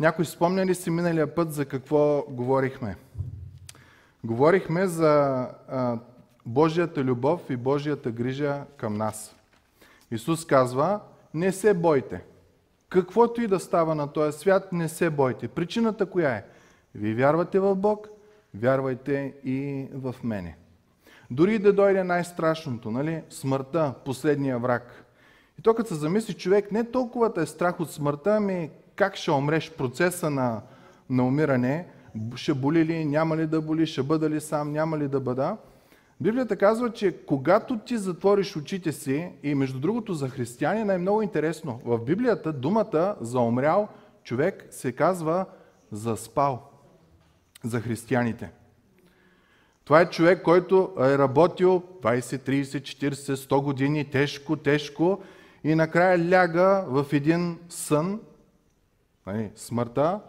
Някой спомня ли си миналия път за какво говорихме? Говорихме за а, Божията любов и Божията грижа към нас. Исус казва, не се бойте. Каквото и да става на този свят, не се бойте. Причината коя е? Вие вярвате в Бог, вярвайте и в мене. Дори да дойде най-страшното, нали? смъртта, последния враг. И то като се замисли човек, не толкова е страх от смъртта, ами как ще умреш, процеса на, на умиране, ще боли ли, няма ли да боли, ще бъда ли сам, няма ли да бъда. Библията казва, че когато ти затвориш очите си, и между другото за християни е много интересно, в Библията думата за умрял човек се казва заспал за християните. Това е човек, който е работил 20, 30, 40, 100 години, тежко, тежко и накрая ляга в един сън, смъртта,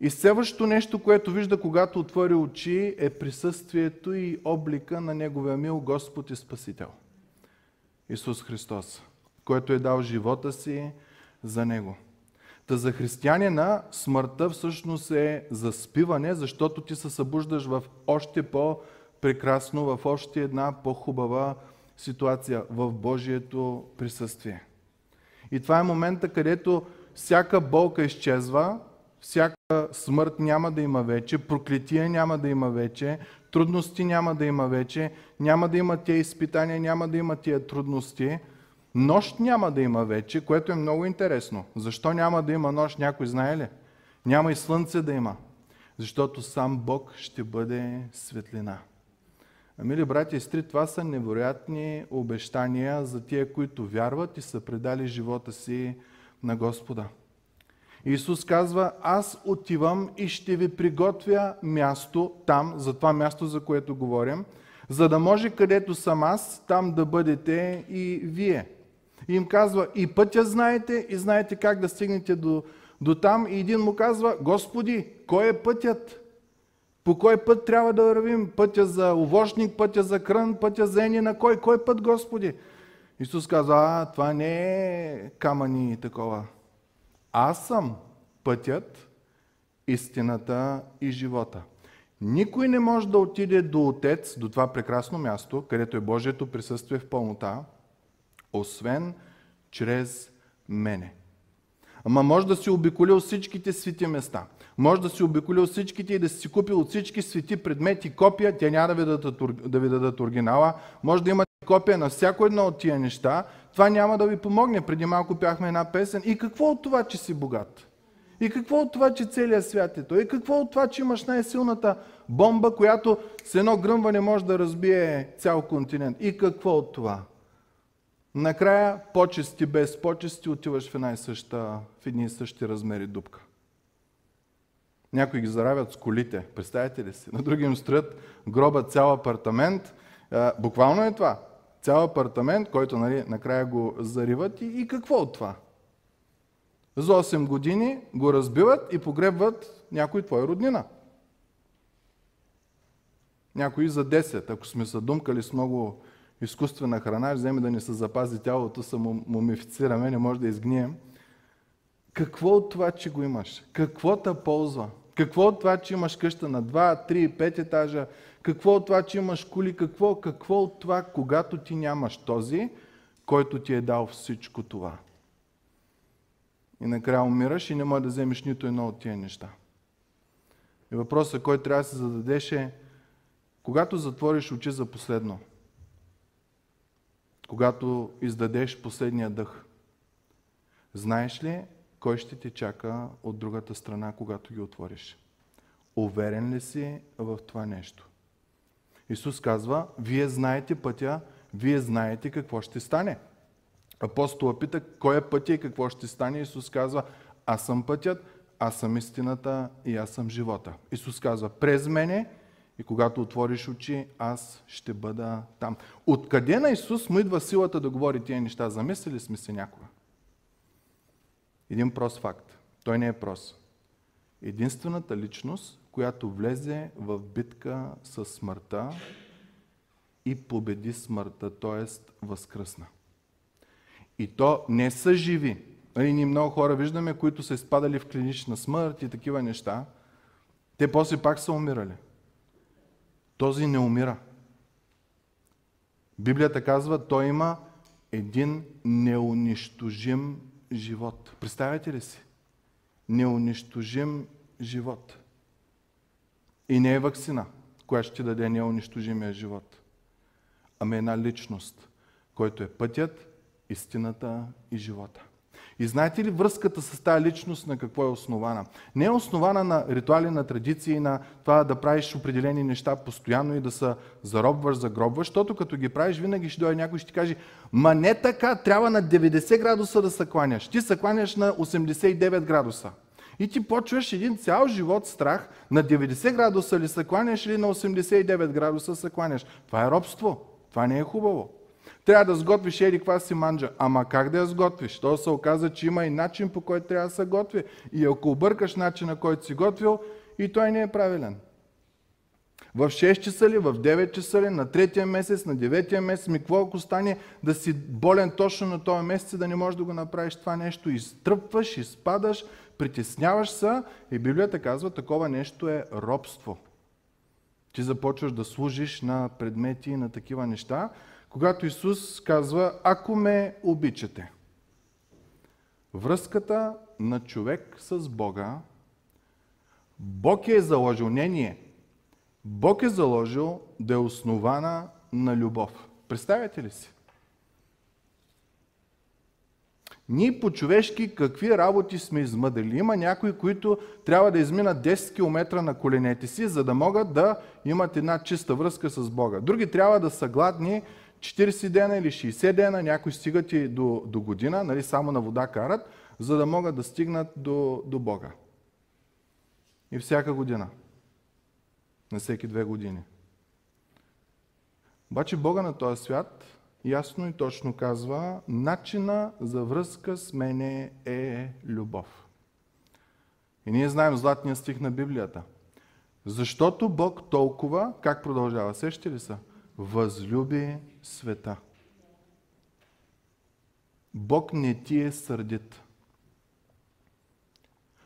и следващото нещо, което вижда, когато отвори очи, е присъствието и облика на Неговия мил Господ и Спасител. Исус Христос, който е дал живота си за Него. Та за християнина смъртта всъщност е заспиване, защото ти се събуждаш в още по-прекрасно, в още една по-хубава ситуация, в Божието присъствие. И това е момента, където всяка болка изчезва, всяка смърт няма да има вече, проклетия няма да има вече, трудности няма да има вече, няма да има тия изпитания, няма да има тия трудности. Нощ няма да има вече, което е много интересно. Защо няма да има нощ, някой знае ли? Няма и слънце да има. Защото сам Бог ще бъде светлина. Амили брати и сестри, това са невероятни обещания за тия, които вярват и са предали живота си на Господа. Исус казва, аз отивам и ще ви приготвя място там, за това място, за което говорим, за да може където съм аз, там да бъдете и вие. И им казва, и пътя знаете, и знаете как да стигнете до, до там. И един му казва, Господи, кой е пътят? По кой път трябва да вървим? Пътя за овощник, пътя за крън, пътя за енина. Кой? Кой път, Господи? Исус казва, а, това не е камъни и такова. Аз съм пътят, истината и живота. Никой не може да отиде до Отец, до това прекрасно място, където е Божието присъствие в пълнота, освен чрез мене. Ама може да си обиколил всичките свети места. Може да си обиколил всичките и да си купил всички свети предмети копия, те няма да ви дадат, да ви дадат оригинала. Може да имате копия на всяко едно от тия неща. Това няма да ви помогне. Преди малко пяхме една песен. И какво от това, че си богат? И какво от това, че целият свят е той? И какво от това, че имаш най-силната бомба, която с едно гръмване може да разбие цял континент? И какво от това? Накрая, почести без почести, отиваш в една и съща, в едни и същи размери дупка. Някои ги заравят с колите, представете ли си? На други им строят гроба цял апартамент. буквално е това. Цял апартамент, който нали, накрая го зариват и, и какво от това? За 8 години го разбиват и погребват някой твой роднина. Някои за 10. Ако сме се с много изкуствена храна, вземе да ни се запази тялото, се мумифицираме, не може да изгнием. Какво от това, че го имаш? Какво те ползва? Какво от това, че имаш къща на 2, 3, 5 етажа? Какво от това, че имаш коли? Какво, какво от това, когато ти нямаш този, който ти е дал всичко това? И накрая умираш и не можеш да вземеш нито едно от тия неща. И въпросът, който трябва да се зададеш е, когато затвориш очи за последно, когато издадеш последния дъх, знаеш ли кой ще те чака от другата страна, когато ги отвориш? Уверен ли си в това нещо? Исус казва, вие знаете пътя, вие знаете какво ще стане. Апостола пита, кой е пътя и какво ще стане? Исус казва, аз съм пътят, аз съм истината и аз съм живота. Исус казва, през мене и когато отвориш очи, аз ще бъда там. Откъде на Исус му идва силата да говори тия неща? Замислили сме се някога? Един прост факт. Той не е прост. Единствената личност, която влезе в битка с смъртта и победи смъртта, т.е. възкръсна. И то не са живи. Нали, ние много хора виждаме, които са изпадали в клинична смърт и такива неща. Те после пак са умирали. Този не умира. Библията казва, той има един неунищожим живот. Представяте ли си? Неунищожим живот. И не е вакцина, която ще даде неунищожимия живот. Ами една личност, който е пътят, истината и живота. И знаете ли връзката с тази личност на какво е основана? Не е основана на ритуали, на традиции, на това да правиш определени неща постоянно и да се заробваш, загробваш, защото като ги правиш, винаги ще дойде някой и ще ти каже, ма не така, трябва на 90 градуса да се кланяш. Ти се кланяш на 89 градуса. И ти почваш един цял живот страх, на 90 градуса ли се кланяш или на 89 градуса се кланяш. Това е робство. Това не е хубаво. Трябва да сготвиш еди каква си манджа. Ама как да я сготвиш? То се оказа, че има и начин по който трябва да се готви. И ако объркаш начина, който си готвил, и той не е правилен. В 6 часа ли, в 9 часа ли, на третия месец, на деветия месец, ми какво ако стане да си болен точно на този месец и да не можеш да го направиш това нещо. Изтръпваш, изпадаш, притесняваш се и Библията казва, такова нещо е робство. Ти започваш да служиш на предмети и на такива неща, когато Исус казва, ако ме обичате. Връзката на човек с Бога, Бог е заложил, не ние, Бог е заложил да е основана на любов. Представяте ли си? Ние по-човешки какви работи сме измъдали? Има някои, които трябва да изминат 10 км на коленете си, за да могат да имат една чиста връзка с Бога. Други трябва да са гладни 40 дена или 60 дена, някои стигат и до, до година, нали, само на вода карат, за да могат да стигнат до, до Бога. И всяка година. На всеки две години. Обаче Бога на този свят ясно и точно казва, начина за връзка с мене е любов. И ние знаем златния стих на Библията. Защото Бог толкова, как продължава, сещи ли са? Възлюби света. Бог не ти е сърдит.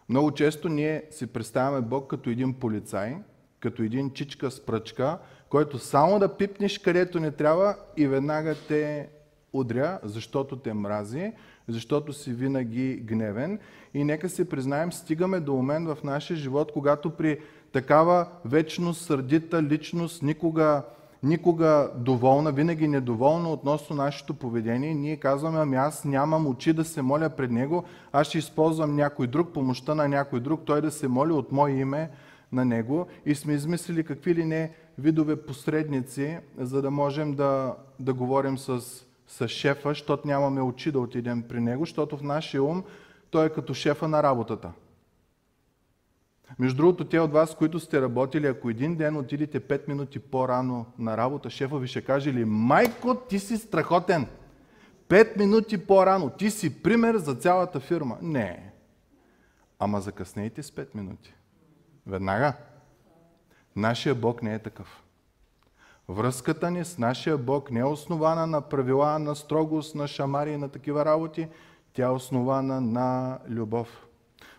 Много често ние си представяме Бог като един полицай, като един чичка с пръчка, който само да пипнеш където не трябва и веднага те удря, защото те мрази, защото си винаги гневен. И нека си признаем, стигаме до момент в нашия живот, когато при такава вечно сърдита личност, никога никога доволна, винаги недоволна относно нашето поведение. Ние казваме, ами аз нямам очи да се моля пред Него, аз ще използвам някой друг, помощта на някой друг, той да се моли от мое име на Него. И сме измислили какви ли не видове посредници, за да можем да, да говорим с, с шефа, защото нямаме очи да отидем при Него, защото в нашия ум той е като шефа на работата. Между другото, те от вас, които сте работили, ако един ден отидете 5 минути по-рано на работа, шефа ви ще каже ли, майко, ти си страхотен. 5 минути по-рано, ти си пример за цялата фирма. Не. Ама закъснейте с 5 минути. Веднага. Нашия Бог не е такъв. Връзката ни с нашия Бог не е основана на правила, на строгост, на шамари и на такива работи. Тя е основана на любов.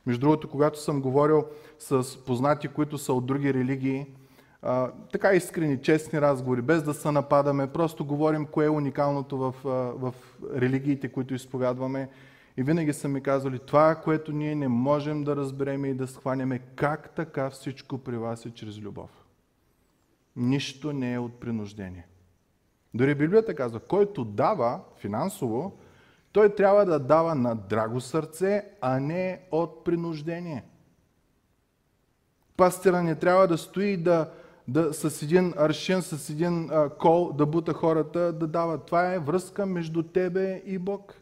Между другото, когато съм говорил с познати, които са от други религии, а, така искрени, честни разговори, без да се нападаме, просто говорим кое е уникалното в, в религиите, които изповядваме. И винаги са ми казали, това, което ние не можем да разберем и да схванеме, как така всичко при вас е чрез любов. Нищо не е от принуждение. Дори Библията казва, който дава финансово, той трябва да дава на драго сърце, а не от принуждение. Пастира не трябва да стои да, да с един аршин, с един а, кол да бута хората, да дава. Това е връзка между тебе и Бог.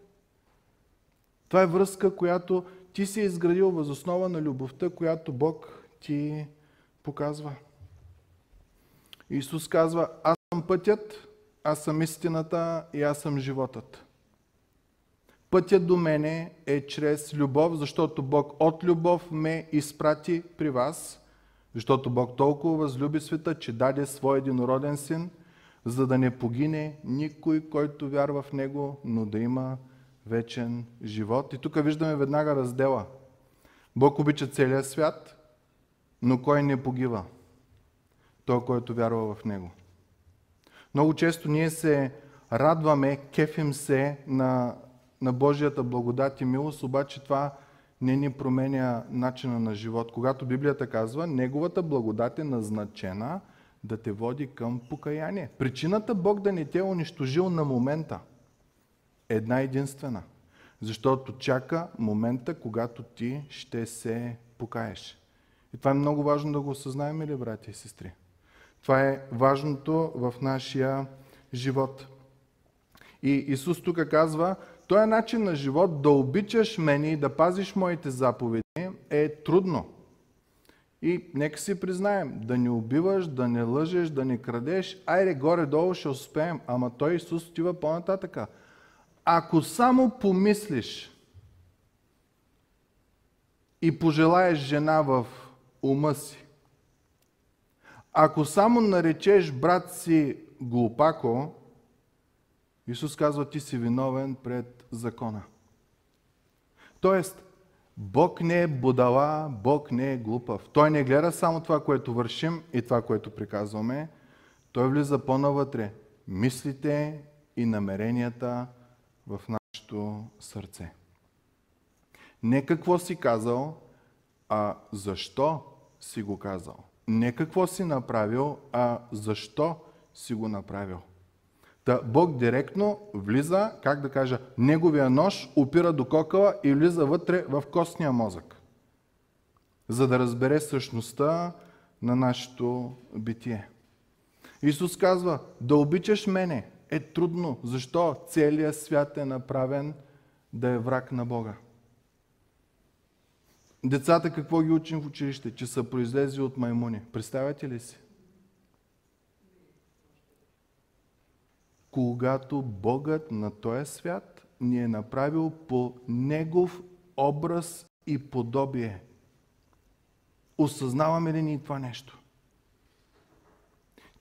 Това е връзка, която ти си изградил възоснова на любовта, която Бог ти показва. Исус казва, аз съм пътят, аз съм истината и аз съм животът. Пътят до мене е чрез любов, защото Бог от любов ме изпрати при вас, защото Бог толкова възлюби света, че даде своя единороден син, за да не погине никой, който вярва в Него, но да има вечен живот. И тук виждаме веднага раздела. Бог обича целия свят, но кой не погива? Той, който вярва в Него. Много често ние се радваме, кефим се на, на Божията благодат и милост, обаче това не ни променя начина на живот. Когато Библията казва, Неговата благодат е назначена да те води към покаяние. Причината Бог да не те е унищожил на момента една единствена. Защото чака момента, когато ти ще се покаеш. И това е много важно да го осъзнаем, ли, брати и сестри? Това е важното в нашия живот. И Исус тук казва, този начин на живот, да обичаш мене и да пазиш моите заповеди, е трудно. И нека си признаем, да не убиваш, да не лъжеш, да не крадеш, айде горе-долу ще успеем. Ама той Исус отива по-нататъка. Ако само помислиш и пожелаеш жена в ума си, ако само наречеш брат си глупако, Исус казва, ти си виновен пред закона. Тоест, Бог не е будала, Бог не е глупав. Той не гледа само това, което вършим и това, което приказваме. Той влиза по-навътре. Мислите и намеренията в нашето сърце. Не какво си казал, а защо си го казал. Не какво си направил, а защо си го направил. Та Бог директно влиза, как да кажа, неговия нож опира до кокала и влиза вътре в костния мозък, за да разбере същността на нашето битие. Исус казва, да обичаш мене е трудно. Защо? Целият свят е направен да е враг на Бога. Децата какво ги учим в училище? Че са произлезли от маймуни. Представяте ли си? когато Богът на този свят ни е направил по Негов образ и подобие. Осъзнаваме ли ни това нещо?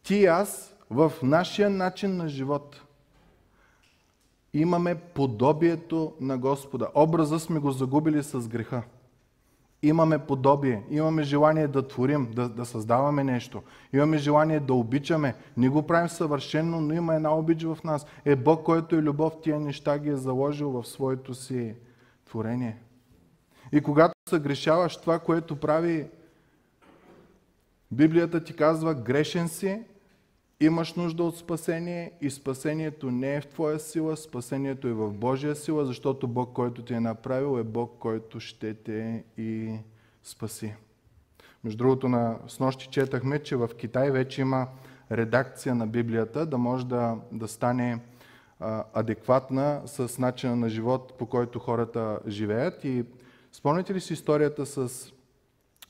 Ти и аз в нашия начин на живот имаме подобието на Господа. Образа сме го загубили с греха имаме подобие, имаме желание да творим, да, да създаваме нещо, имаме желание да обичаме. Не го правим съвършено, но има една обич в нас. Е Бог, който е любов, тия неща ги е заложил в своето си творение. И когато съгрешаваш това, което прави Библията ти казва, грешен си, Имаш нужда от спасение и спасението не е в твоя сила, спасението е в Божия сила, защото Бог, който ти е направил, е Бог, който ще те и спаси. Между другото, на, с нощи четахме, че в Китай вече има редакция на Библията, да може да, да стане а, адекватна с начина на живот, по който хората живеят. И спомняте ли си историята с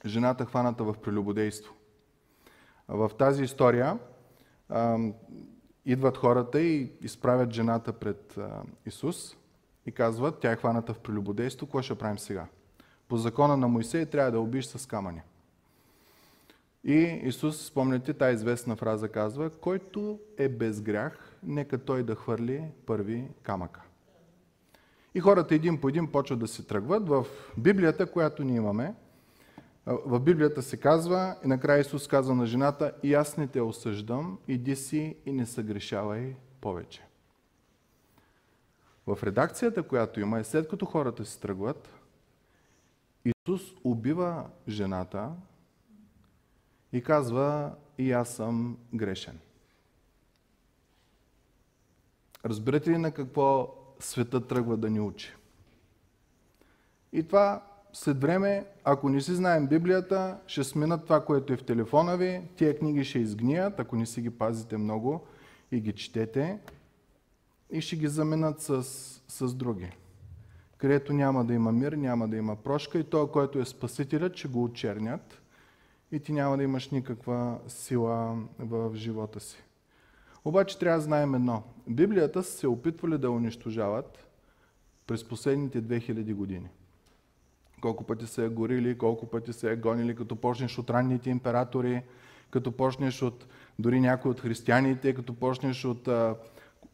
жената хваната в прелюбодейство? В тази история а, идват хората и изправят жената пред а, Исус и казват, тя е хваната в прелюбодейство, какво ще правим сега? По закона на Моисей трябва да убиш с камъни. И Исус, спомняте, тази известна фраза казва, който е без грях, нека той да хвърли първи камъка. И хората един по един почват да се тръгват. В Библията, която ние имаме, в Библията се казва, и накрая Исус казва на жената, и аз не те осъждам, иди си и не съгрешавай повече. В редакцията, която има, е след като хората се тръгват, Исус убива жената и казва, и аз съм грешен. Разбирате ли на какво света тръгва да ни учи? И това след време, ако не си знаем Библията, ще сминат това, което е в телефона ви, тия книги ще изгният, ако не си ги пазите много и ги четете, и ще ги заменят с, с други. Където няма да има мир, няма да има прошка и той, който е спасителят, ще го очернят и ти няма да имаш никаква сила в живота си. Обаче трябва да знаем едно. Библията са се опитвали да унищожават през последните 2000 години колко пъти се е горили, колко пъти се е гонили, като почнеш от ранните императори, като почнеш от дори някои от християните, като почнеш от а,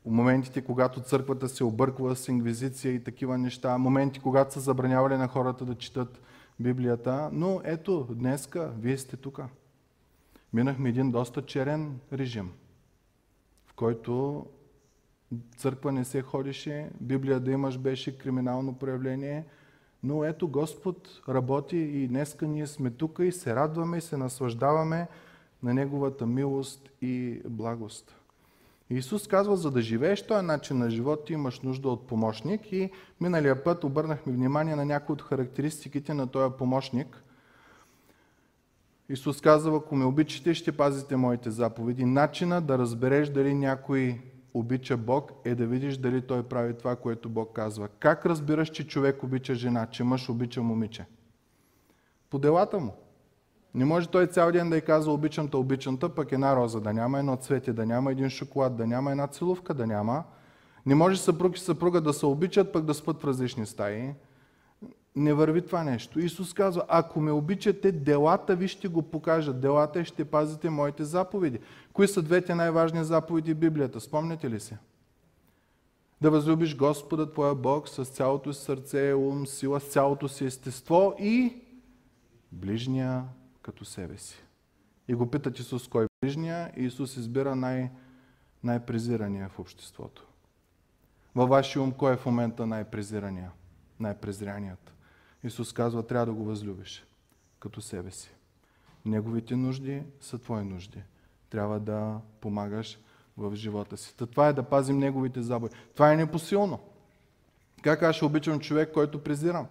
моментите, когато църквата се обърква с ингвизиция и такива неща, моменти, когато са забранявали на хората да четат Библията, но ето, днеска вие сте тук. Минахме един доста черен режим, в който църква не се ходише, Библия да имаш беше криминално проявление, но ето Господ работи и днеска ние сме тук и се радваме и се наслаждаваме на Неговата милост и благост. Исус казва, за да живееш този начин на живот, ти имаш нужда от помощник и миналия път обърнахме внимание на някои от характеристиките на този помощник. Исус казва, ако ме обичате, ще пазите моите заповеди. Начина да разбереш дали някой обича Бог е да видиш дали той прави това, което Бог казва. Как разбираш, че човек обича жена, че мъж обича момиче? По делата му. Не може той цял ден да й казва обичам те, обичам те, пък една роза да няма, едно цвете да няма, един шоколад да няма, една целувка да няма. Не може съпруг и съпруга да се обичат, пък да спът в различни стаи. Не върви това нещо. Исус казва, ако ме обичате, делата ви ще го покажат. Делата ще пазите моите заповеди. Кои са двете най-важни заповеди в Библията? Спомняте ли се? Да възлюбиш Господа твоя Бог с цялото си сърце, ум, сила, с цялото си естество и ближния като себе си. И го питат Исус кой е ближния и Исус избира най- най-презирания в обществото. Във вашия ум кой е в момента най-презирания? Най-презряният. Исус казва, трябва да го възлюбиш като себе си. Неговите нужди са твои нужди. Трябва да помагаш в живота си. Та това е да пазим неговите забои. Това е непосилно. Как аз ще обичам човек, който презирам?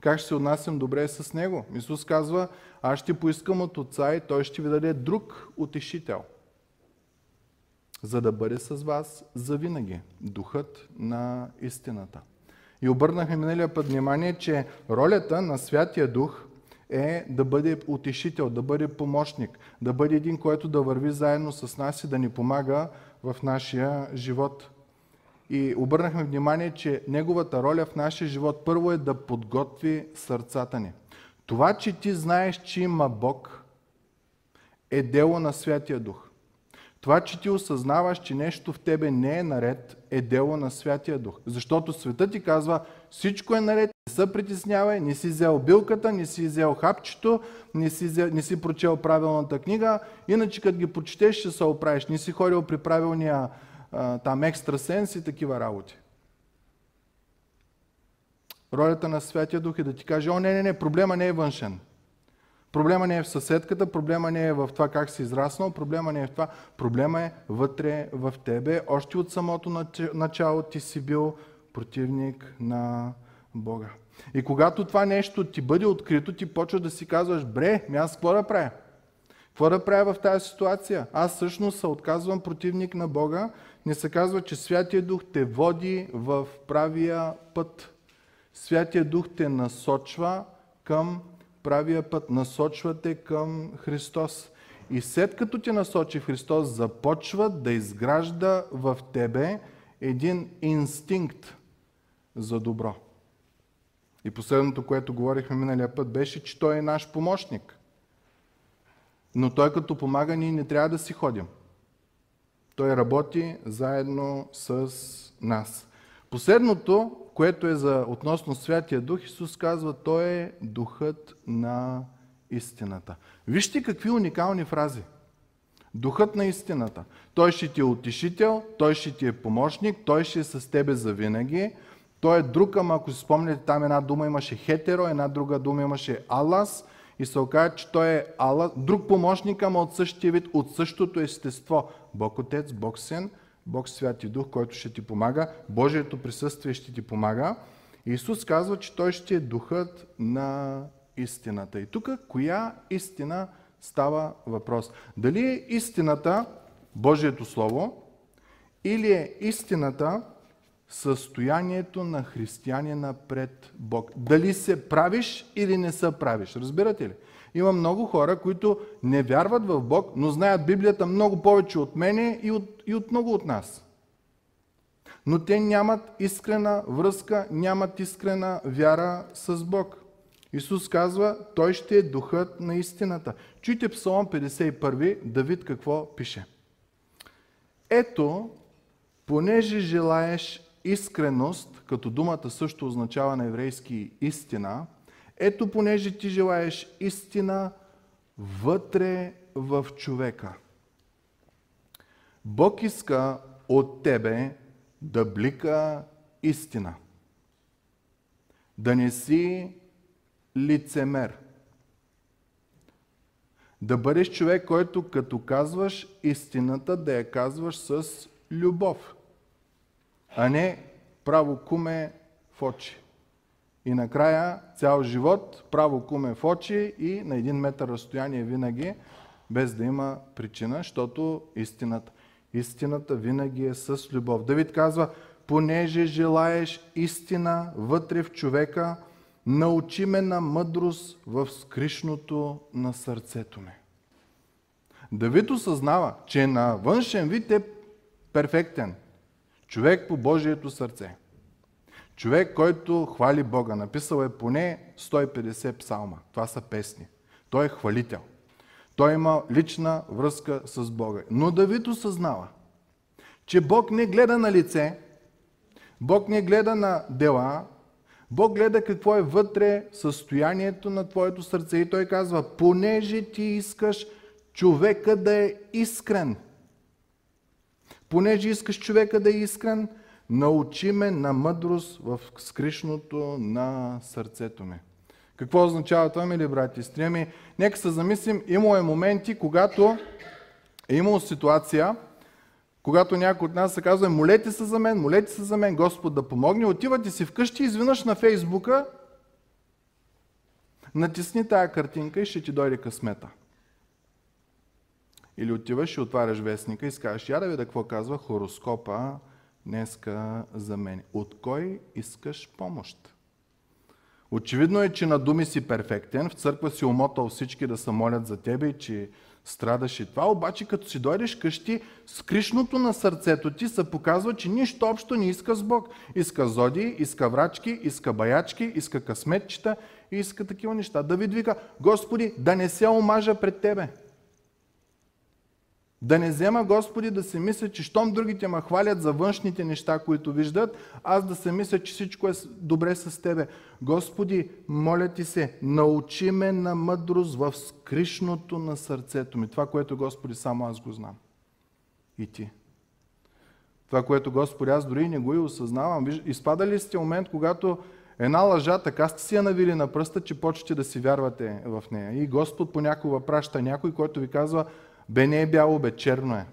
Как ще се отнасям добре с него? Исус казва, аз ще поискам от Отца и Той ще ви даде друг утешител, за да бъде с вас завинаги. Духът на истината. И обърнахме миналия път внимание, че ролята на Святия Дух е да бъде утешител, да бъде помощник, да бъде един, който да върви заедно с нас и да ни помага в нашия живот. И обърнахме внимание, че неговата роля в нашия живот първо е да подготви сърцата ни. Това, че ти знаеш, че има Бог, е дело на Святия Дух. Това, че ти осъзнаваш, че нещо в тебе не е наред, е дело на Святия Дух. Защото светът ти казва, всичко е наред, не се притеснявай, не си взел билката, не си взел хапчето, не си, взел, не си прочел правилната книга, иначе като ги прочетеш ще се оправиш. Не си ходил при правилния там екстрасенс и такива работи. Ролята на Святия Дух е да ти каже, о, не, не, не, проблема не е външен. Проблема не е в съседката, проблема не е в това как си израснал, проблема не е в това, проблема е вътре в тебе. Още от самото начало ти си бил противник на Бога. И когато това нещо ти бъде открито, ти почваш да си казваш, бре, аз какво да правя? Какво да правя в тази ситуация? Аз всъщност се отказвам противник на Бога. Не се казва, че Святия Дух те води в правия път. Святия Дух те насочва към правия път, насочвате към Христос. И след като те насочи Христос, започва да изгражда в тебе един инстинкт за добро. И последното, което говорихме миналия път, беше, че Той е наш помощник. Но Той като помага, ние не трябва да си ходим. Той работи заедно с нас. Последното, което е за относно Святия Дух, Исус казва, Той е Духът на истината. Вижте какви уникални фрази. Духът на истината. Той ще ти е утешител, той ще ти е помощник, той ще е с тебе завинаги. Той е друг, ама ако си спомняте, там една дума имаше хетеро, една друга дума имаше алас и се оказа, че той е алас, друг помощник, ама от същия вид, от същото естество. Бог Отец, Бог Син, Бог Святи Дух, който ще ти помага, Божието присъствие ще ти помага. Исус казва, че Той ще е духът на истината. И тук коя истина става въпрос? Дали е истината Божието Слово или е истината състоянието на християнина пред Бог? Дали се правиш или не се правиш? Разбирате ли? Има много хора, които не вярват в Бог, но знаят Библията много повече от мене и от, и от много от нас. Но те нямат искрена връзка, нямат искрена вяра с Бог. Исус казва, Той ще е духът на истината. Чуйте Псалом 51, Давид какво пише. Ето, понеже желаеш искреност, като думата също означава на еврейски истина, ето понеже ти желаеш истина вътре в човека. Бог иска от тебе да блика истина. Да не си лицемер. Да бъдеш човек, който като казваш истината, да я казваш с любов, а не право куме в очи. И накрая цял живот право куме в очи и на един метър разстояние винаги, без да има причина, защото истината, истината винаги е с любов. Давид казва, понеже желаеш истина вътре в човека, научи ме на мъдрост в скришното на сърцето ми. Давид осъзнава, че на външен вид е перфектен. Човек по Божието сърце. Човек, който хвали Бога. Написал е поне 150 псалма. Това са песни. Той е хвалител. Той има лична връзка с Бога. Но Давид осъзнава, че Бог не гледа на лице, Бог не гледа на дела, Бог гледа какво е вътре състоянието на твоето сърце и той казва, понеже ти искаш човека да е искрен. Понеже искаш човека да е искрен, научи ме на мъдрост в скришното на сърцето ми. Какво означава това, мили брати и сестри? Ами, нека се замислим, имало е моменти, когато е имало ситуация, когато някой от нас се казва, молете се за мен, молете се за мен, Господ да помогне, отивате си вкъщи, изведнъж на Фейсбука, натисни тая картинка и ще ти дойде късмета. Или отиваш и отваряш вестника и скажеш, я да видя какво казва хороскопа днеска за мен. От кой искаш помощ? Очевидно е, че на думи си перфектен, в църква си умотал всички да се молят за тебе и че страдаш и това, обаче като си дойдеш къщи, скришното на сърцето ти се показва, че нищо общо не иска с Бог. Иска зоди, иска врачки, иска баячки, иска късметчета и иска такива неща. Давид вика, Господи, да не се омажа пред Тебе. Да не взема, Господи, да се мисля, че щом другите ме хвалят за външните неща, които виждат, аз да се мисля, че всичко е добре с Тебе. Господи, моля Ти се, научи ме на мъдрост в скришното на сърцето ми. Това, което, Господи, само аз го знам. И Ти. Това, което, Господи, аз дори не го и осъзнавам. Изпада ли сте момент, когато една лъжа, така сте си я навили на пръста, че почете да си вярвате в нея. И Господ понякога праща някой, който ви казва, Бе не е бяло, бе черно е.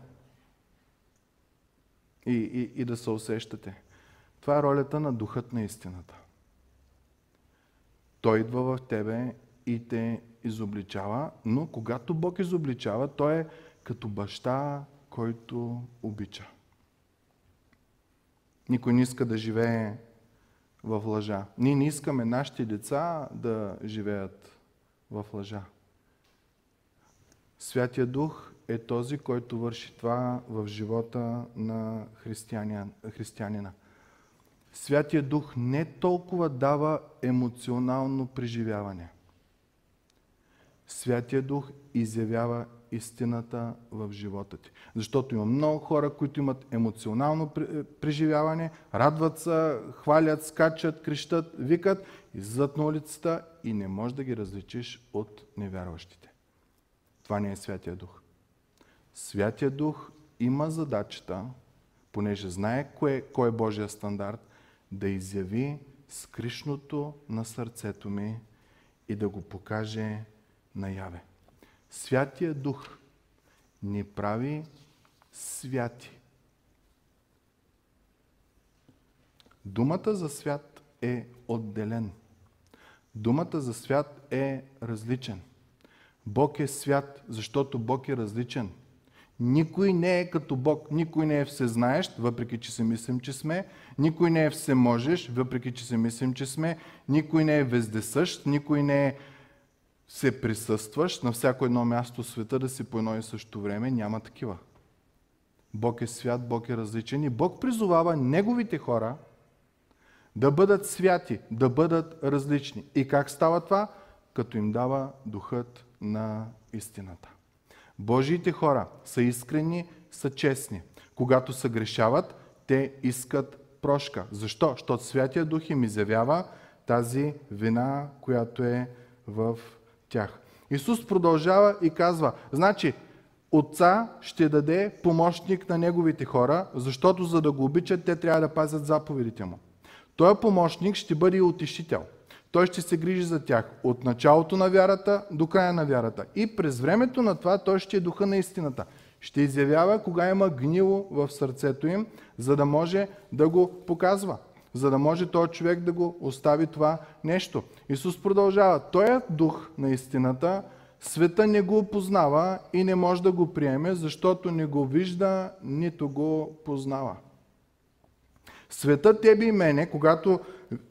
И, и, и да се усещате. Това е ролята на духът на истината. Той идва в тебе и те изобличава, но когато Бог изобличава, Той е като баща, който обича. Никой не иска да живее в лъжа. Ние не искаме нашите деца да живеят в лъжа. Святия Дух е този, който върши това в живота на християнина. Святия Дух не толкова дава емоционално преживяване. Святия Дух изявява истината в живота ти. Защото има много хора, които имат емоционално преживяване, радват се, хвалят, скачат, крещат, викат, излизат на улицата и не можеш да ги различиш от невярващите. Това не е Святия Дух. Святия Дух има задачата, понеже знае кое, кой е Божия стандарт, да изяви скришното на сърцето ми и да го покаже наяве. Святия Дух ни прави святи. Думата за свят е отделен. Думата за свят е различен. Бог е свят, защото Бог е различен. Никой не е като Бог, никой не е всезнаещ, въпреки че се мислим, че сме. Никой не е всеможеш, въпреки че се мислим, че сме. Никой не е вездесъщ, никой не е се присъстващ на всяко едно място в света да си по едно и също време. Няма такива. Бог е свят, Бог е различен и Бог призовава Неговите хора да бъдат святи, да бъдат различни. И как става това? Като им дава духът на истината. Божиите хора са искрени, са честни. Когато се грешават, те искат прошка. Защо? Защото Святия Дух им изявява тази вина, която е в тях. Исус продължава и казва, значи, Отца ще даде помощник на неговите хора, защото за да го обичат, те трябва да пазят заповедите му. Той помощник ще бъде и утешител. Той ще се грижи за тях от началото на вярата до края на вярата. И през времето на това той ще е духа на истината. Ще изявява кога има гнило в сърцето им, за да може да го показва. За да може този човек да го остави това нещо. Исус продължава. Той е дух на истината, света не го опознава и не може да го приеме, защото не го вижда, нито го познава. Света тебе и мене, когато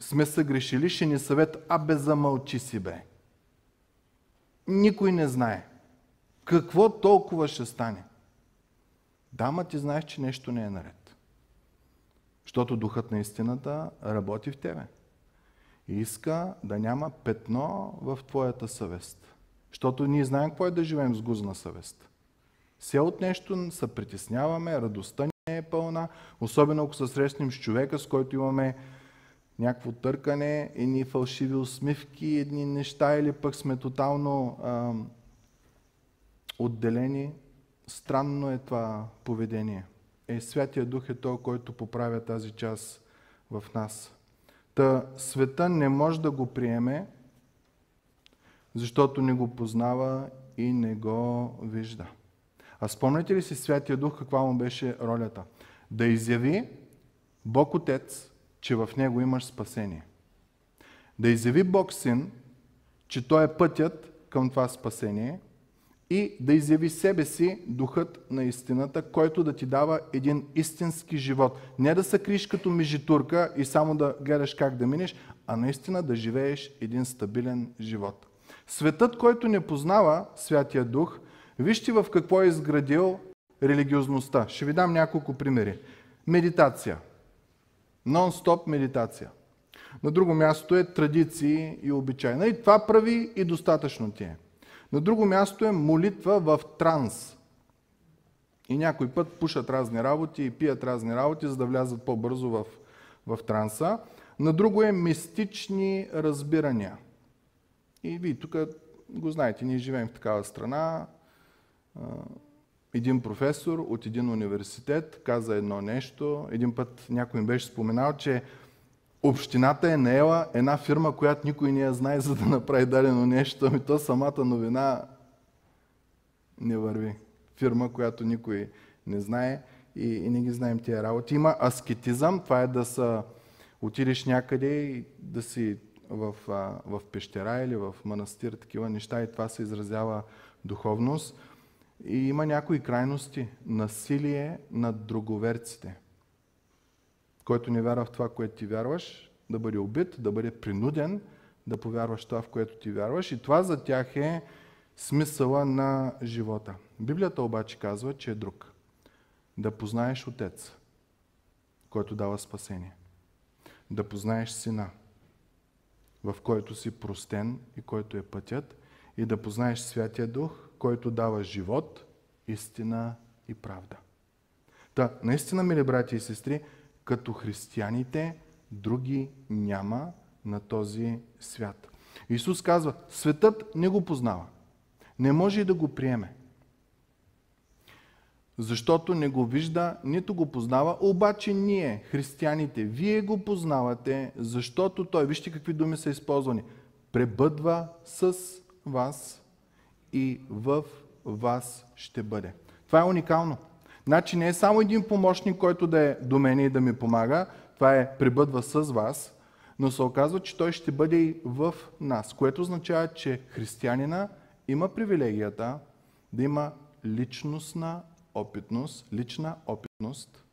сме съгрешили, ще ни съвет, а бе замълчи си бе. Никой не знае. Какво толкова ще стане? Да, ма ти знаеш, че нещо не е наред. Защото духът на истината работи в тебе. И иска да няма петно в твоята съвест. Защото ние знаем какво е да живеем с гузна съвест. Все от нещо се притесняваме, радостта не е пълна, особено ако се срещнем с човека, с който имаме някакво търкане, едни фалшиви усмивки, едни неща или пък сме тотално а, отделени. Странно е това поведение. Е, Святия Дух е той, който поправя тази част в нас. Та света не може да го приеме, защото не го познава и не го вижда. А спомняте ли си Святия Дух каква му беше ролята? Да изяви Бог Отец, че в Него имаш спасение. Да изяви Бог Син, че Той е пътят към това спасение и да изяви себе си духът на истината, който да ти дава един истински живот. Не да се криш като межитурка и само да гледаш как да минеш, а наистина да живееш един стабилен живот. Светът, който не познава Святия Дух, вижте в какво е изградил религиозността. Ще ви дам няколко примери. Медитация. Нон-стоп медитация. На друго място е традиции и обичаи. И това прави и достатъчно ти е. На друго място е молитва в транс. И някой път пушат разни работи и пият разни работи, за да влязат по-бързо в, в транса. На друго е мистични разбирания – и вие тук го знаете, ние живеем в такава страна. Един професор от един университет каза едно нещо. Един път някой ми беше споменал, че общината е наела една фирма, която никой не я знае, за да направи дадено нещо. Ами то самата новина не върви. Фирма, която никой не знае и, и не ги знаем тия работи. Има аскетизъм, това е да са отидеш някъде и да си в, в пещера или в манастир, такива неща и това се изразява духовност. И има някои крайности. Насилие над друговерците. Който не вярва в това, което ти вярваш, да бъде убит, да бъде принуден да повярваш това, в което ти вярваш. И това за тях е смисъла на живота. Библията обаче казва, че е друг. Да познаеш Отец, който дава спасение. Да познаеш Сина, в който си простен и който е пътят, и да познаеш Святия Дух, който дава живот, истина и правда. Та, наистина, мили брати и сестри, като християните, други няма на този свят. Исус казва, светът не го познава. Не може и да го приеме защото не го вижда, нито го познава, обаче ние, християните, вие го познавате, защото той, вижте какви думи са използвани, пребъдва с вас и в вас ще бъде. Това е уникално. Значи не е само един помощник, който да е до мене и да ми помага, това е пребъдва с вас, но се оказва, че той ще бъде и в нас, което означава, че християнина има привилегията да има личностна опитност, лична опитност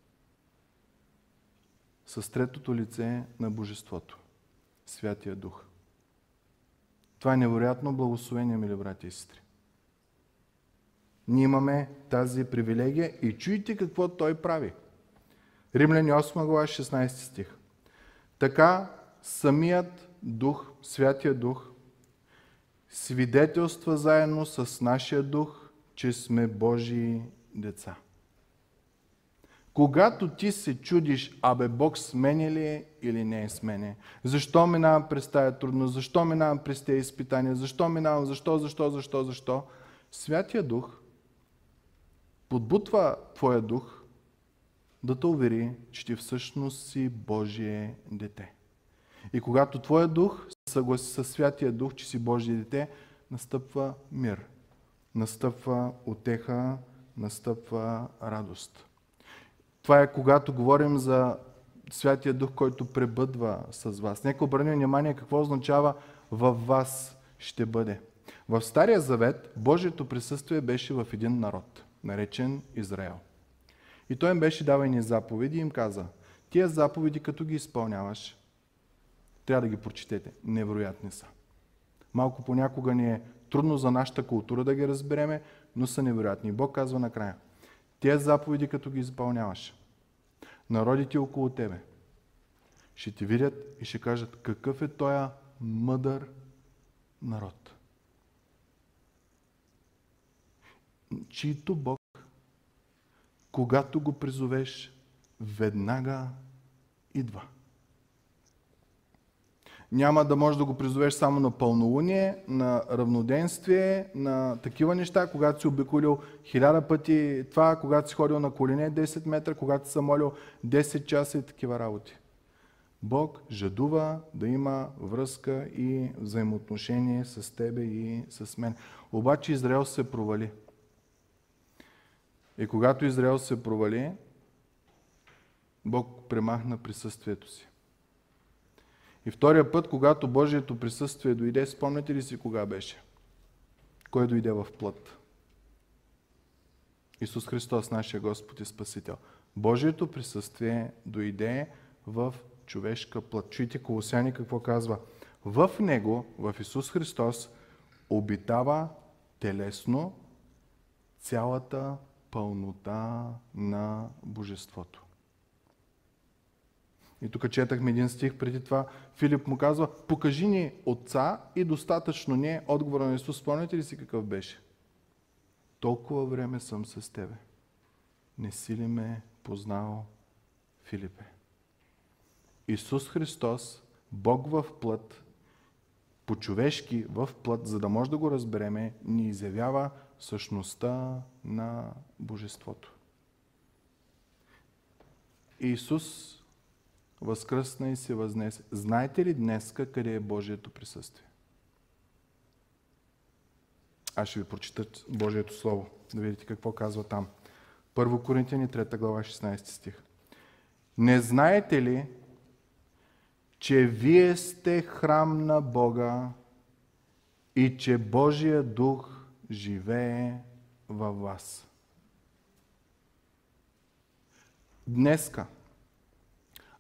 с третото лице на Божеството, Святия Дух. Това е невероятно благословение, мили брати и сестри. Ние имаме тази привилегия и чуйте какво Той прави. Римляни 8 глава 16 стих. Така самият Дух, Святия Дух, свидетелства заедно с нашия Дух, че сме Божии деца. Когато ти се чудиш, абе Бог с мене ли е или не е с мене? Защо минавам през тая трудност? Защо минавам през тези изпитания? Защо минавам? Защо, защо, защо, защо? Святия Дух подбутва твоя дух да те увери, че ти всъщност си Божие дете. И когато твоя дух се съгласи с Святия Дух, че си Божие дете, настъпва мир, настъпва отеха, настъпва радост. Това е когато говорим за Святия Дух, който пребъдва с вас. Нека обърнем внимание какво означава във вас ще бъде. В Стария Завет Божието присъствие беше в един народ, наречен Израел. И той им беше дава ни заповеди и им каза, тия заповеди като ги изпълняваш, трябва да ги прочетете. Невероятни са. Малко понякога ни е трудно за нашата култура да ги разбереме, но са невероятни. Бог казва накрая, тези заповеди като ги изпълняваш, народите около тебе ще ти видят и ще кажат какъв е тоя мъдър народ. Чието Бог, когато го призовеш, веднага идва. Няма да можеш да го призовеш само на пълнолуние, на равноденствие, на такива неща, когато си обиколил хиляда пъти това, когато си ходил на колене 10 метра, когато си молил 10 часа и такива работи. Бог жадува да има връзка и взаимоотношение с тебе и с мен. Обаче Израел се провали. И когато Израел се провали, Бог премахна присъствието си. И втория път, когато Божието присъствие дойде, спомняте ли си кога беше? Кой дойде в плът? Исус Христос, нашия Господ и Спасител. Божието присъствие дойде в човешка плът. Чуйте Колосяни какво казва. В Него, в Исус Христос, обитава телесно цялата пълнота на Божеството. И тук четахме един стих преди това. Филип му казва, покажи ни отца и достатъчно не. Отговора на Исус, спомняте ли си какъв беше? Толкова време съм с тебе. Не си ли ме познал, Филипе? Исус Христос, Бог в плът, по-човешки в плът, за да може да го разбереме, ни изявява същността на Божеството. Исус възкръсна и се възнесе. Знаете ли днеска къде е Божието присъствие? Аз ще ви прочита Божието Слово, да видите какво казва там. Първо Коринтияни, 3 глава, 16 стих. Не знаете ли, че вие сте храм на Бога и че Божия дух живее във вас? Днеска,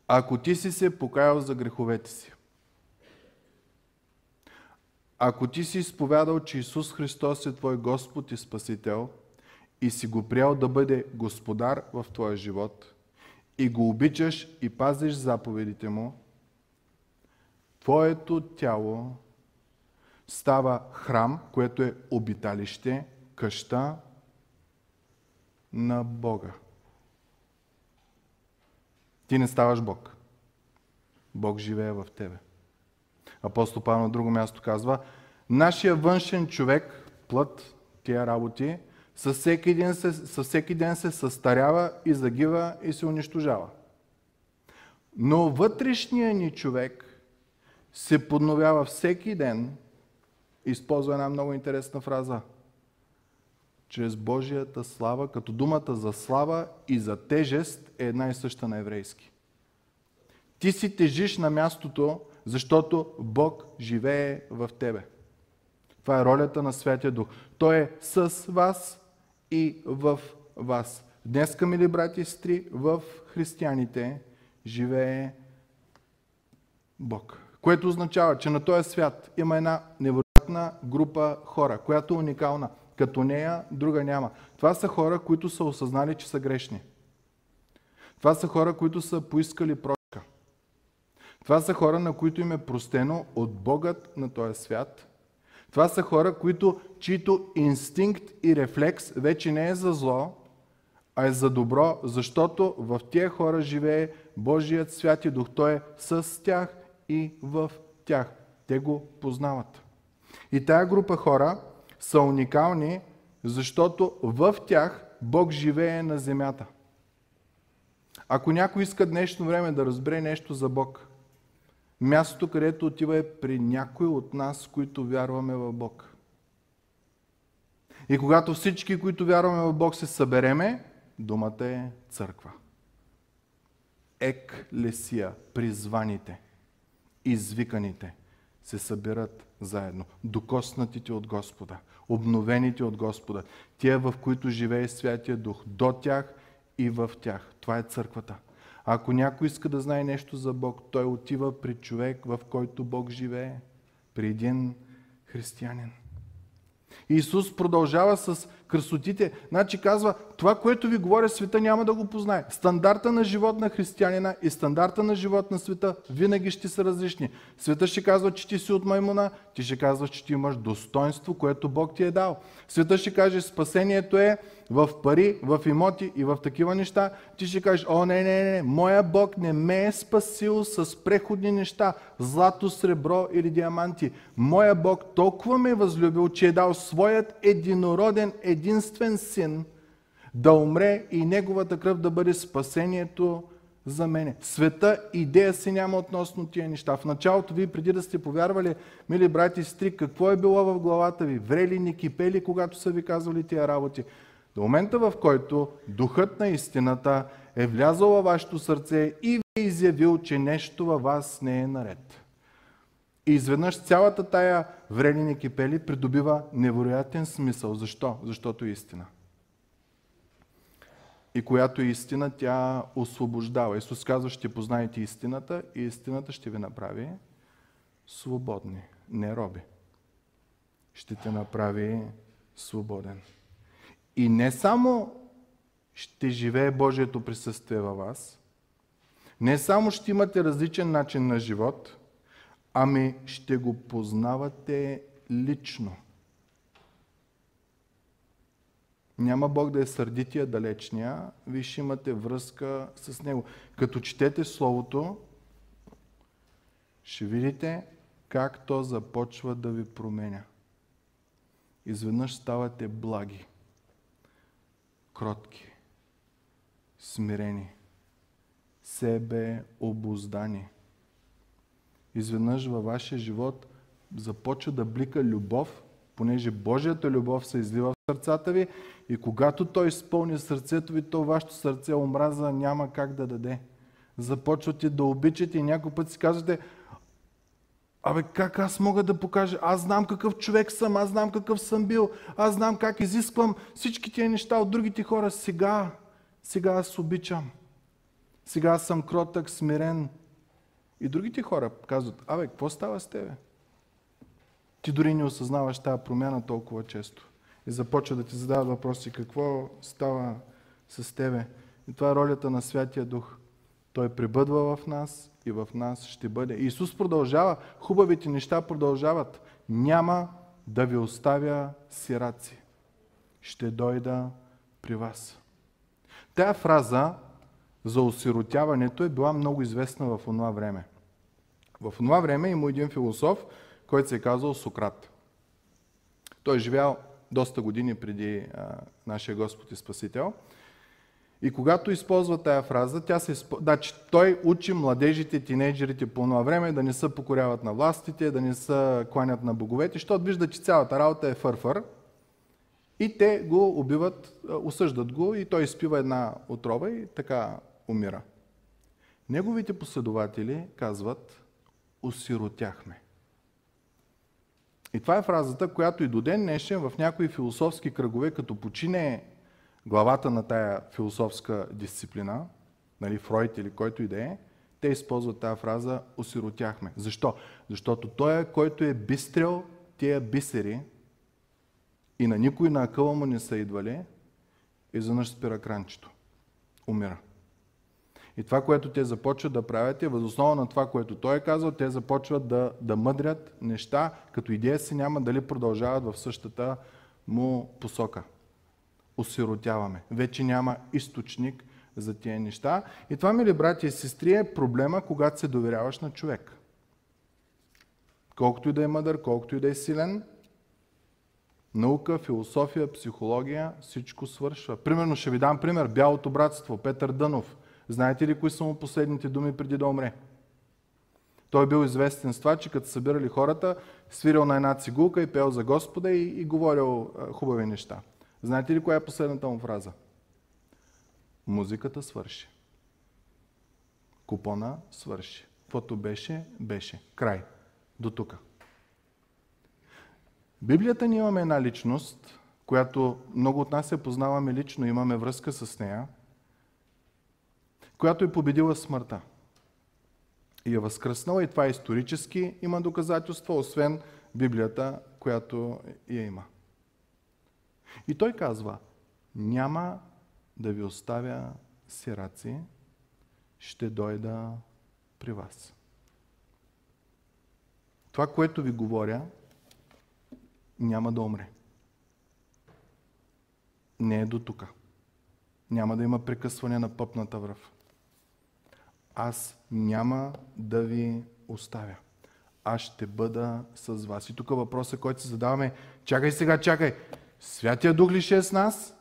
ако ти си се покаял за греховете си, ако ти си изповядал, че Исус Христос е твой Господ и Спасител и си го приял да бъде Господар в твоя живот и го обичаш и пазиш заповедите му, твоето тяло става храм, което е обиталище, къща на Бога. Ти не ставаш Бог. Бог живее в тебе. Апостол Павел на друго място казва, нашия външен човек, плът, тия работи, със всеки, ден се, със всеки ден се състарява и загива и се унищожава. Но вътрешният ни човек се подновява всеки ден, използва една много интересна фраза – чрез Божията слава, като думата за слава и за тежест е една и съща на еврейски. Ти си тежиш на мястото, защото Бог живее в тебе. Това е ролята на Святия Дух. Той е с вас и в вас. Днеска, мили брати и сестри, в християните живее Бог. Което означава, че на този свят има една невероятна група хора, която е уникална – като нея друга няма. Това са хора, които са осъзнали, че са грешни. Това са хора, които са поискали прошка. Това са хора, на които им е простено от Богът на този свят. Това са хора, които, чието инстинкт и рефлекс вече не е за зло, а е за добро, защото в тия хора живее Божият свят и дух. Той е с тях и в тях. Те го познават. И тая група хора са уникални, защото в тях Бог живее на земята. Ако някой иска днешно време да разбере нещо за Бог, мястото, където отива е при някой от нас, които вярваме в Бог. И когато всички, които вярваме в Бог, се събереме, думата е църква. Еклесия, призваните, извиканите се събират заедно. Докоснатите от Господа, обновените от Господа, тия в които живее Святия Дух, до тях и в тях. Това е църквата. Ако някой иска да знае нещо за Бог, той отива при човек, в който Бог живее, при един християнин. Исус продължава с красотите. Значи казва, това, което ви говоря, света няма да го познае. Стандарта на живот на християнина и стандарта на живот на света винаги ще са различни. Света ще казва, че ти си от маймуна, ти ще казва, че ти имаш достоинство, което Бог ти е дал. Света ще каже, спасението е в пари, в имоти и в такива неща. Ти ще кажеш, о, не, не, не, моя Бог не ме е спасил с преходни неща, злато, сребро или диаманти. Моя Бог толкова ме е възлюбил, че е дал своят единороден, единствен син, да умре и неговата кръв да бъде спасението за мене. Света идея си няма относно тия неща. В началото ви, преди да сте повярвали, мили брати и сестри, какво е било в главата ви? Врели ни кипели, когато са ви казвали тия работи? До момента, в който духът на истината е влязъл във вашето сърце и ви е изявил, че нещо във вас не е наред. И изведнъж цялата тая вредени кипели придобива невероятен смисъл. Защо? Защото е истина. И която е истина, тя освобождава. Исус казва, ще познаете истината и истината ще ви направи свободни, не роби. Ще те направи свободен. И не само ще живее Божието присъствие във вас, не само ще имате различен начин на живот, ами ще го познавате лично. Няма Бог да е сърдития далечния, вие ще имате връзка с Него. Като четете Словото, ще видите как то започва да ви променя. Изведнъж ставате благи, кротки, смирени, себе обоздани. Изведнъж във вашия живот започва да блика любов, понеже Божията любов се излива в сърцата ви и когато Той изпълни сърцето ви, то вашето сърце омраза няма как да даде. Започвате да обичате и някой път си казвате, Абе, как аз мога да покажа? Аз знам какъв човек съм, аз знам какъв съм бил, аз знам как изисквам всички тия неща от другите хора. Сега, сега аз обичам. Сега аз съм кротък, смирен. И другите хора казват, абе, какво става с тебе? Ти дори не осъзнаваш тази промяна толкова често. И започва да ти задават въпроси, какво става с тебе? И това е ролята на Святия Дух. Той пребъдва в нас и в нас ще бъде. Исус продължава, хубавите неща продължават. Няма да ви оставя сираци. Ще дойда при вас. Тая фраза за осиротяването е била много известна в това време. В това време има един философ, който се е казал Сократ. Той е живял доста години преди а, нашия Господ и Спасител. И когато използва тая фраза, тя се изп... значи, той учи младежите, тинейджерите по това време да не се покоряват на властите, да не се кланят на боговете, защото вижда, че цялата работа е фърфър. И те го убиват, осъждат го и той изпива една отрова и така умира. Неговите последователи казват, осиротяхме. И това е фразата, която и до ден днешен в някои философски кръгове, като почине главата на тая философска дисциплина, нали, Фройд или който и да е, те използват тази фраза осиротяхме. Защо? Защото той, който е бистрел тия бисери и на никой на акъла му не са идвали, изведнъж спира кранчето. Умира. И това, което те започват да правят е, възоснова на това, което той е казал, те започват да, да мъдрят неща, като идея си няма дали продължават в същата му посока. осиротяваме. Вече няма източник за тия неща. И това, мили брати и сестри, е проблема, когато се доверяваш на човек. Колкото и да е мъдър, колкото и да е силен, наука, философия, психология, всичко свършва. Примерно ще ви дам пример. Бялото братство, Петър Дънов. Знаете ли кои са му последните думи преди да умре? Той бил известен с това, че като събирали хората, свирил на една цигулка и пел за Господа и, и говорил хубави неща. Знаете ли коя е последната му фраза? Музиката свърши. Купона свърши. Каквото беше, беше. Край. До тук. Библията ни имаме една личност, която много от нас се познаваме лично, имаме връзка с нея, която е победила смъртта. И е възкръснала и това е исторически има доказателства, освен Библията, която я има. И той казва, няма да ви оставя сираци, ще дойда при вас. Това, което ви говоря, няма да умре. Не е до тук. Няма да има прекъсване на пъпната връв. Аз няма да ви оставя. Аз ще бъда с вас. И тук въпросът, който се задаваме, чакай сега, чакай. Святия Дух ли ще е с нас?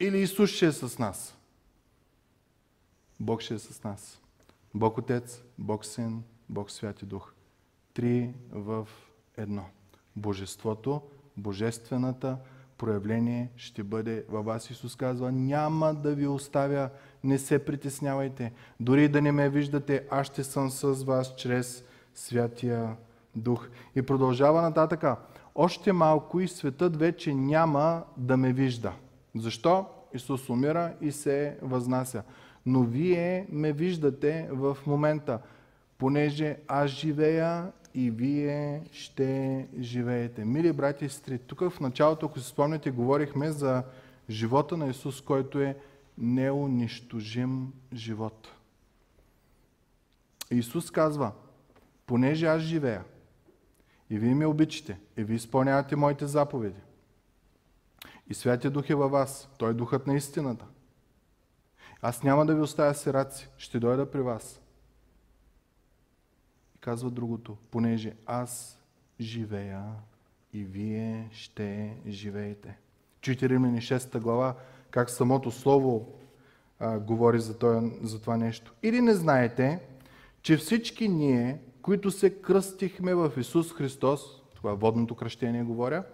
Или Исус ще е с нас? Бог ще е с нас. Бог Отец, Бог Син, Бог Святи Дух. Три в едно. Божеството, Божествената проявление ще бъде във вас. Исус казва, няма да ви оставя, не се притеснявайте. Дори да не ме виждате, аз ще съм с вас чрез Святия Дух. И продължава нататъка. Още малко и светът вече няма да ме вижда. Защо? Исус умира и се възнася. Но вие ме виждате в момента, понеже аз живея и вие ще живеете. Мили брати и сестри, тук в началото, ако си спомняте, говорихме за живота на Исус, който е неунищожим живот. Исус казва, понеже аз живея и вие ме обичате, и вие изпълнявате моите заповеди, и Святия Дух е във вас, Той е Духът на истината. Аз няма да ви оставя сираци, ще дойда при вас казва другото, понеже аз живея и вие ще живеете. Чуйте Римляни 6 глава, как самото слово а, говори за, това, за това нещо. Или не знаете, че всички ние, които се кръстихме в Исус Христос, това водното кръщение говоря,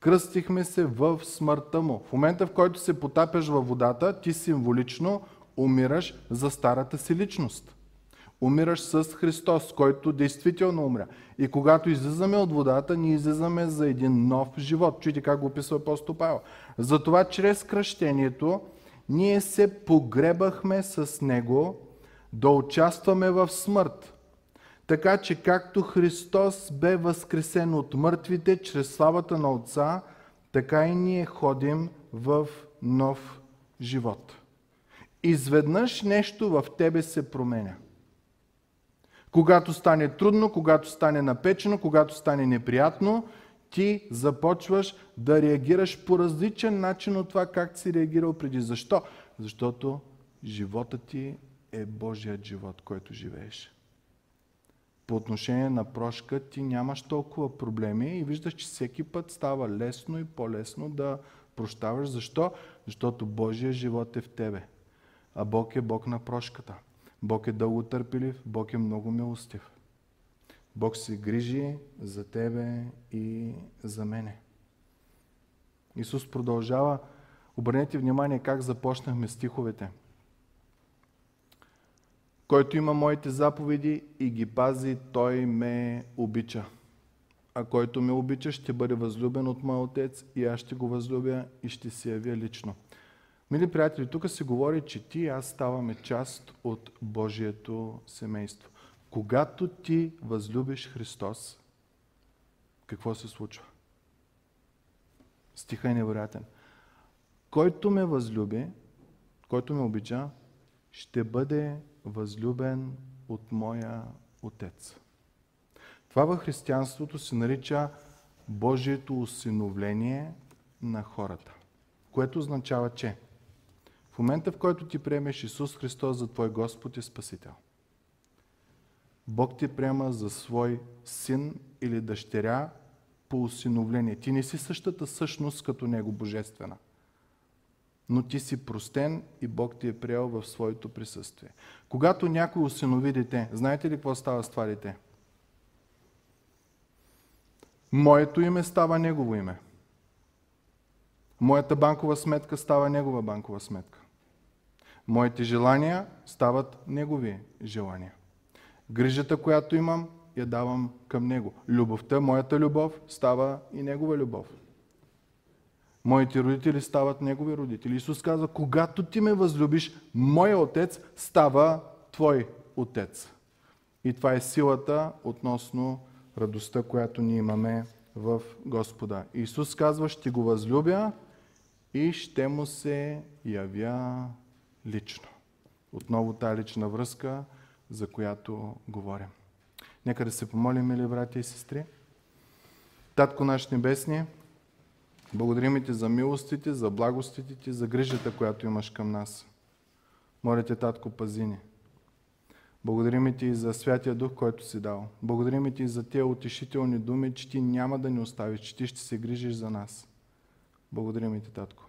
кръстихме се в смъртта му. В момента, в който се потапяш във водата, ти символично умираш за старата си личност умираш с Христос, който действително умря. И когато излизаме от водата, ние излизаме за един нов живот. Чуйте как го описва апостол Павел. Затова чрез кръщението ние се погребахме с Него да участваме в смърт. Така че както Христос бе възкресен от мъртвите чрез славата на Отца, така и ние ходим в нов живот. Изведнъж нещо в тебе се променя. Когато стане трудно, когато стане напечено, когато стане неприятно, ти започваш да реагираш по различен начин от това, как си реагирал преди. Защо? Защото живота ти е Божият живот, който живееш. По отношение на прошка ти нямаш толкова проблеми и виждаш, че всеки път става лесно и по-лесно да прощаваш. Защо? Защото Божия живот е в тебе. А Бог е Бог на прошката. Бог е дълго търпелив, Бог е много милостив. Бог се грижи за тебе и за мене. Исус продължава. Обърнете внимание как започнахме стиховете. Който има моите заповеди и ги пази, той ме обича. А който ме обича, ще бъде възлюбен от моя отец и аз ще го възлюбя и ще се явя лично. Мили приятели, тук се говори, че ти и аз ставаме част от Божието семейство. Когато ти възлюбиш Христос, какво се случва? Стиха е невероятен. Който ме възлюби, който ме обича, ще бъде възлюбен от моя Отец. Това в християнството се нарича Божието усиновление на хората. Което означава, че в момента, в който ти приемеш Исус Христос за твой Господ и Спасител, Бог ти приема за свой син или дъщеря по усиновление. Ти не си същата същност като Него божествена. Но ти си простен и Бог ти е приел в своето присъствие. Когато някой усинови дете, знаете ли какво става с това дете? Моето име става негово име. Моята банкова сметка става негова банкова сметка. Моите желания стават негови желания. Грижата, която имам, я давам към него. Любовта, моята любов, става и негова любов. Моите родители стават негови родители. Исус казва, когато ти ме възлюбиш, моя отец става твой отец. И това е силата относно радостта, която ние имаме в Господа. Исус казва, ще го възлюбя и ще му се явя лично. Отново тази лична връзка, за която говорим. Нека да се помолим, мили братя и сестри. Татко наш небесни, благодарим ти за милостите, за благостите ти, за грижата, която имаш към нас. Моля те, Татко, пази ни. Благодарим ти за Святия Дух, който си дал. Благодарим ти за тези утешителни думи, че ти няма да ни оставиш, че ти ще се грижиш за нас. Благодарим ти, Татко.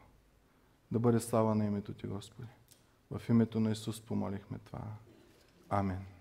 Да бъде слава на името ти, Господи. В името на Исус помолихме това. Амен.